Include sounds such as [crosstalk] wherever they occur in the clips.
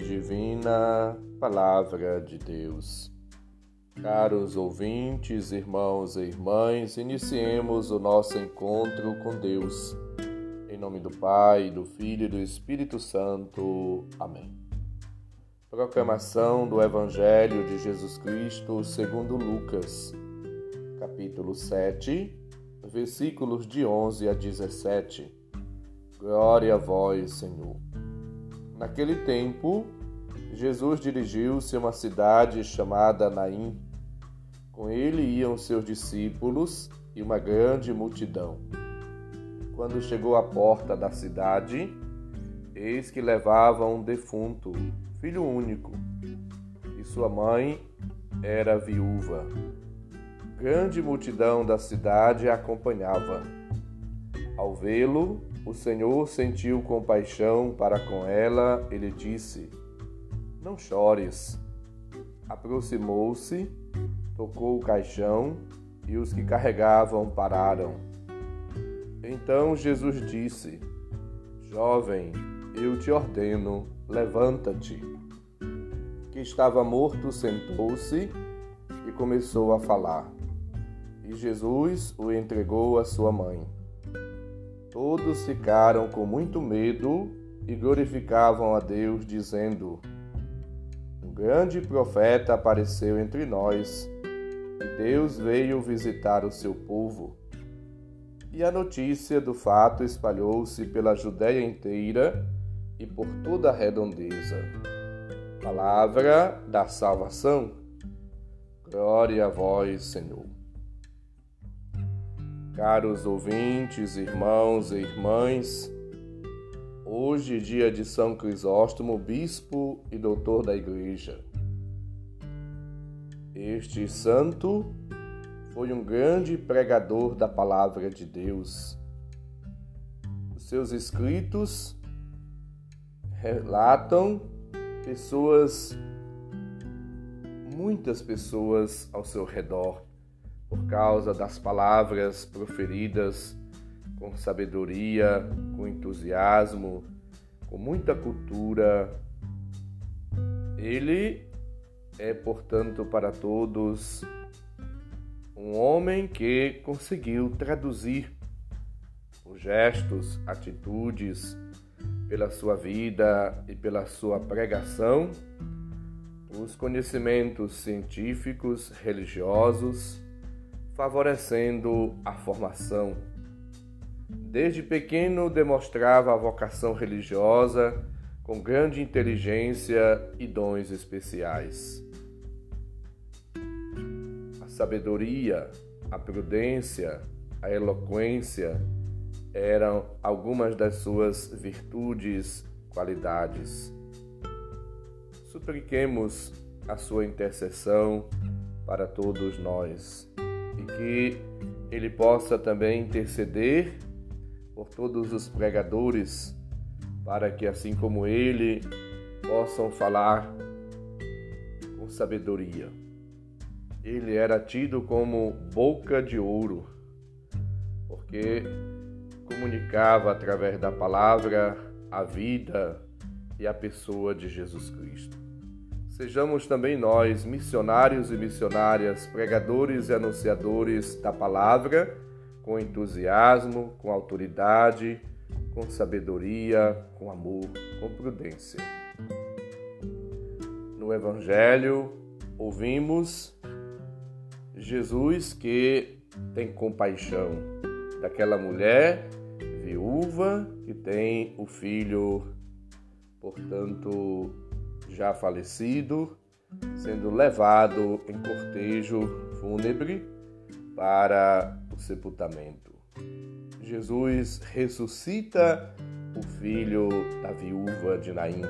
divina, Palavra de Deus. Caros ouvintes, irmãos e irmãs, iniciemos o nosso encontro com Deus. Em nome do Pai, do Filho e do Espírito Santo. Amém. Proclamação do Evangelho de Jesus Cristo segundo Lucas, capítulo 7, versículos de 11 a 17. Glória a vós, Senhor. Naquele tempo, Jesus dirigiu-se a uma cidade chamada Naim. Com ele iam seus discípulos e uma grande multidão. Quando chegou à porta da cidade, eis que levavam um defunto, filho único, e sua mãe era viúva. Grande multidão da cidade a acompanhava. Ao vê-lo, o Senhor sentiu compaixão para com ela, ele disse: Não chores. Aproximou-se, tocou o caixão e os que carregavam pararam. Então Jesus disse: Jovem, eu te ordeno, levanta-te. Que estava morto sentou-se e começou a falar. E Jesus o entregou à sua mãe. Todos ficaram com muito medo e glorificavam a Deus, dizendo: Um grande profeta apareceu entre nós, e Deus veio visitar o seu povo. E a notícia do fato espalhou-se pela Judéia inteira e por toda a redondeza. Palavra da salvação. Glória a vós, Senhor. Caros ouvintes, irmãos e irmãs, hoje, dia de São Crisóstomo, bispo e doutor da Igreja. Este santo foi um grande pregador da palavra de Deus. Os seus escritos relatam pessoas, muitas pessoas ao seu redor por causa das palavras proferidas com sabedoria, com entusiasmo, com muita cultura. Ele é, portanto, para todos um homem que conseguiu traduzir os gestos, atitudes, pela sua vida e pela sua pregação, os conhecimentos científicos, religiosos, favorecendo a formação. Desde pequeno demonstrava a vocação religiosa com grande inteligência e dons especiais. A sabedoria, a prudência, a eloquência eram algumas das suas virtudes, qualidades. Supliquemos a sua intercessão para todos nós e que ele possa também interceder por todos os pregadores, para que, assim como ele, possam falar com sabedoria. Ele era tido como boca de ouro, porque comunicava através da palavra a vida e a pessoa de Jesus Cristo. Sejamos também nós, missionários e missionárias, pregadores e anunciadores da palavra, com entusiasmo, com autoridade, com sabedoria, com amor, com prudência. No Evangelho, ouvimos Jesus que tem compaixão daquela mulher viúva que tem o filho, portanto, já falecido, sendo levado em cortejo fúnebre para o sepultamento. Jesus ressuscita o filho da viúva de Naim,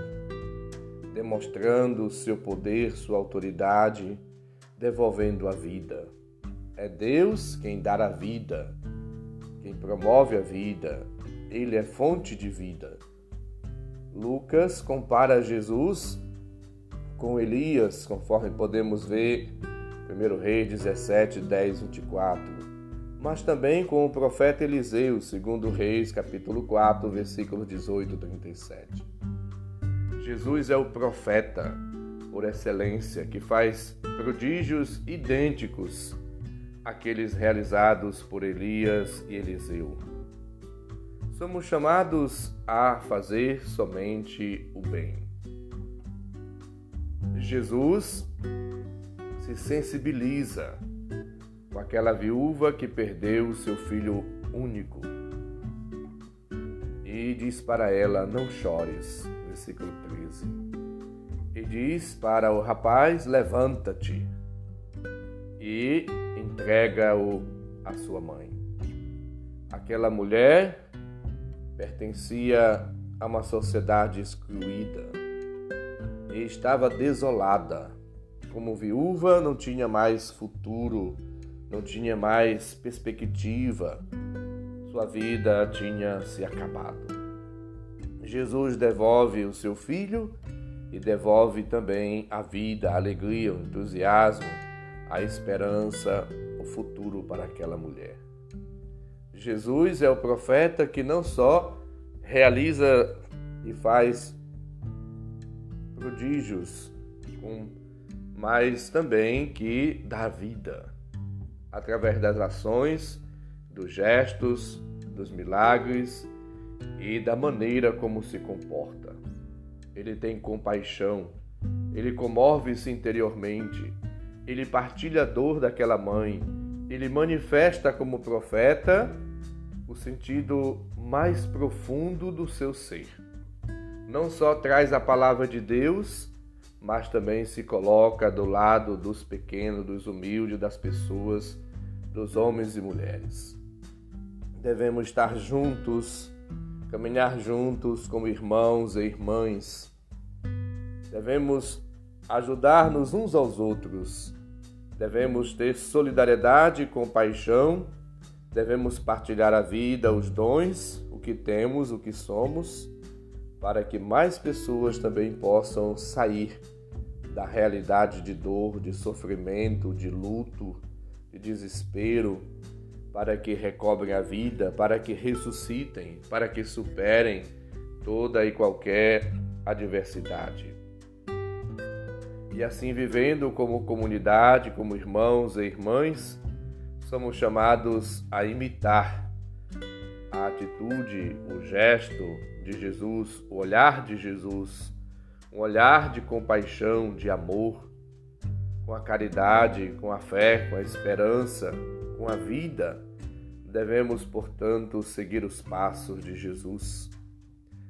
demonstrando seu poder, sua autoridade, devolvendo a vida. É Deus quem dá a vida, quem promove a vida, ele é fonte de vida. Lucas compara Jesus com Elias, conforme podemos ver 1 Reis 17, 10, 24, mas também com o profeta Eliseu, segundo Reis, capítulo 4, versículo 18 37. Jesus é o profeta por excelência que faz prodígios idênticos àqueles realizados por Elias e Eliseu. Somos chamados a fazer somente o bem. Jesus se sensibiliza com aquela viúva que perdeu seu filho único e diz para ela: Não chores. Versículo 13. E diz para o rapaz: Levanta-te e entrega-o à sua mãe. Aquela mulher pertencia a uma sociedade excluída e estava desolada. Como viúva, não tinha mais futuro, não tinha mais perspectiva, sua vida tinha se acabado. Jesus devolve o seu filho e devolve também a vida, a alegria, o entusiasmo, a esperança, o futuro para aquela mulher. Jesus é o profeta que não só realiza e faz prodígios, mas também que dá vida através das ações, dos gestos, dos milagres e da maneira como se comporta. Ele tem compaixão, ele comove-se interiormente, ele partilha a dor daquela mãe, ele manifesta como profeta o sentido mais profundo do seu ser. Não só traz a palavra de Deus, mas também se coloca do lado dos pequenos, dos humildes, das pessoas, dos homens e mulheres. Devemos estar juntos, caminhar juntos como irmãos e irmãs. Devemos ajudar-nos uns aos outros. Devemos ter solidariedade e compaixão. Devemos partilhar a vida, os dons, o que temos, o que somos para que mais pessoas também possam sair da realidade de dor, de sofrimento, de luto, de desespero, para que recobrem a vida, para que ressuscitem, para que superem toda e qualquer adversidade. E assim, vivendo como comunidade, como irmãos e irmãs, somos chamados a imitar a atitude, o gesto, de Jesus, o olhar de Jesus, um olhar de compaixão, de amor, com a caridade, com a fé, com a esperança, com a vida. Devemos, portanto, seguir os passos de Jesus.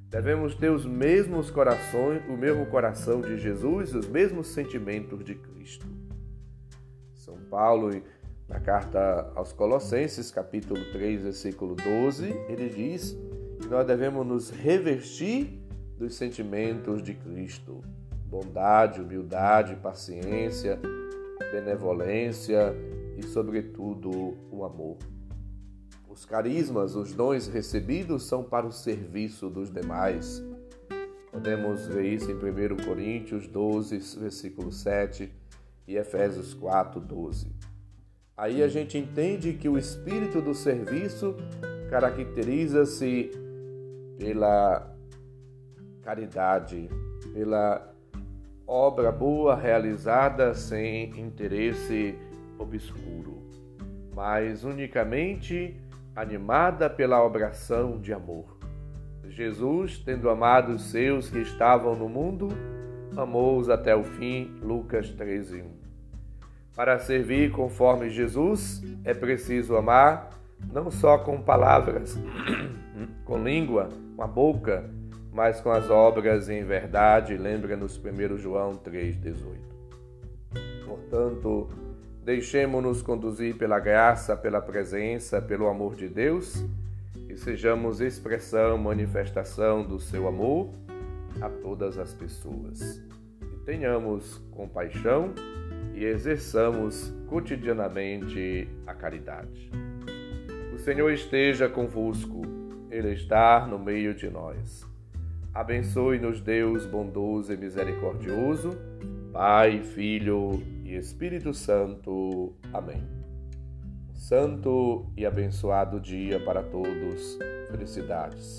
Devemos ter os mesmos corações, o mesmo coração de Jesus os mesmos sentimentos de Cristo. São Paulo, na carta aos Colossenses, capítulo 3, versículo 12, ele diz nós devemos nos revestir dos sentimentos de Cristo: bondade, humildade, paciência, benevolência e, sobretudo, o amor. Os carismas, os dons recebidos são para o serviço dos demais. Podemos ver isso em 1 Coríntios 12, versículo 7 e Efésios 4, 12. Aí a gente entende que o espírito do serviço caracteriza-se pela caridade, pela obra boa realizada sem interesse obscuro, mas unicamente animada pela obração de amor. Jesus, tendo amado os seus que estavam no mundo, amou-os até o fim. Lucas 13:1. Para servir conforme Jesus, é preciso amar não só com palavras, [clears throat] com língua, com a boca, mas com as obras em verdade, lembra-nos 1 João 3,18. Portanto, deixemos-nos conduzir pela graça, pela presença, pelo amor de Deus e sejamos expressão, manifestação do seu amor a todas as pessoas. E tenhamos compaixão e exerçamos cotidianamente a caridade. Senhor esteja convosco ele está no meio de nós. Abençoe-nos, Deus bondoso e misericordioso, Pai, Filho e Espírito Santo. Amém. Santo e abençoado dia para todos. Felicidades.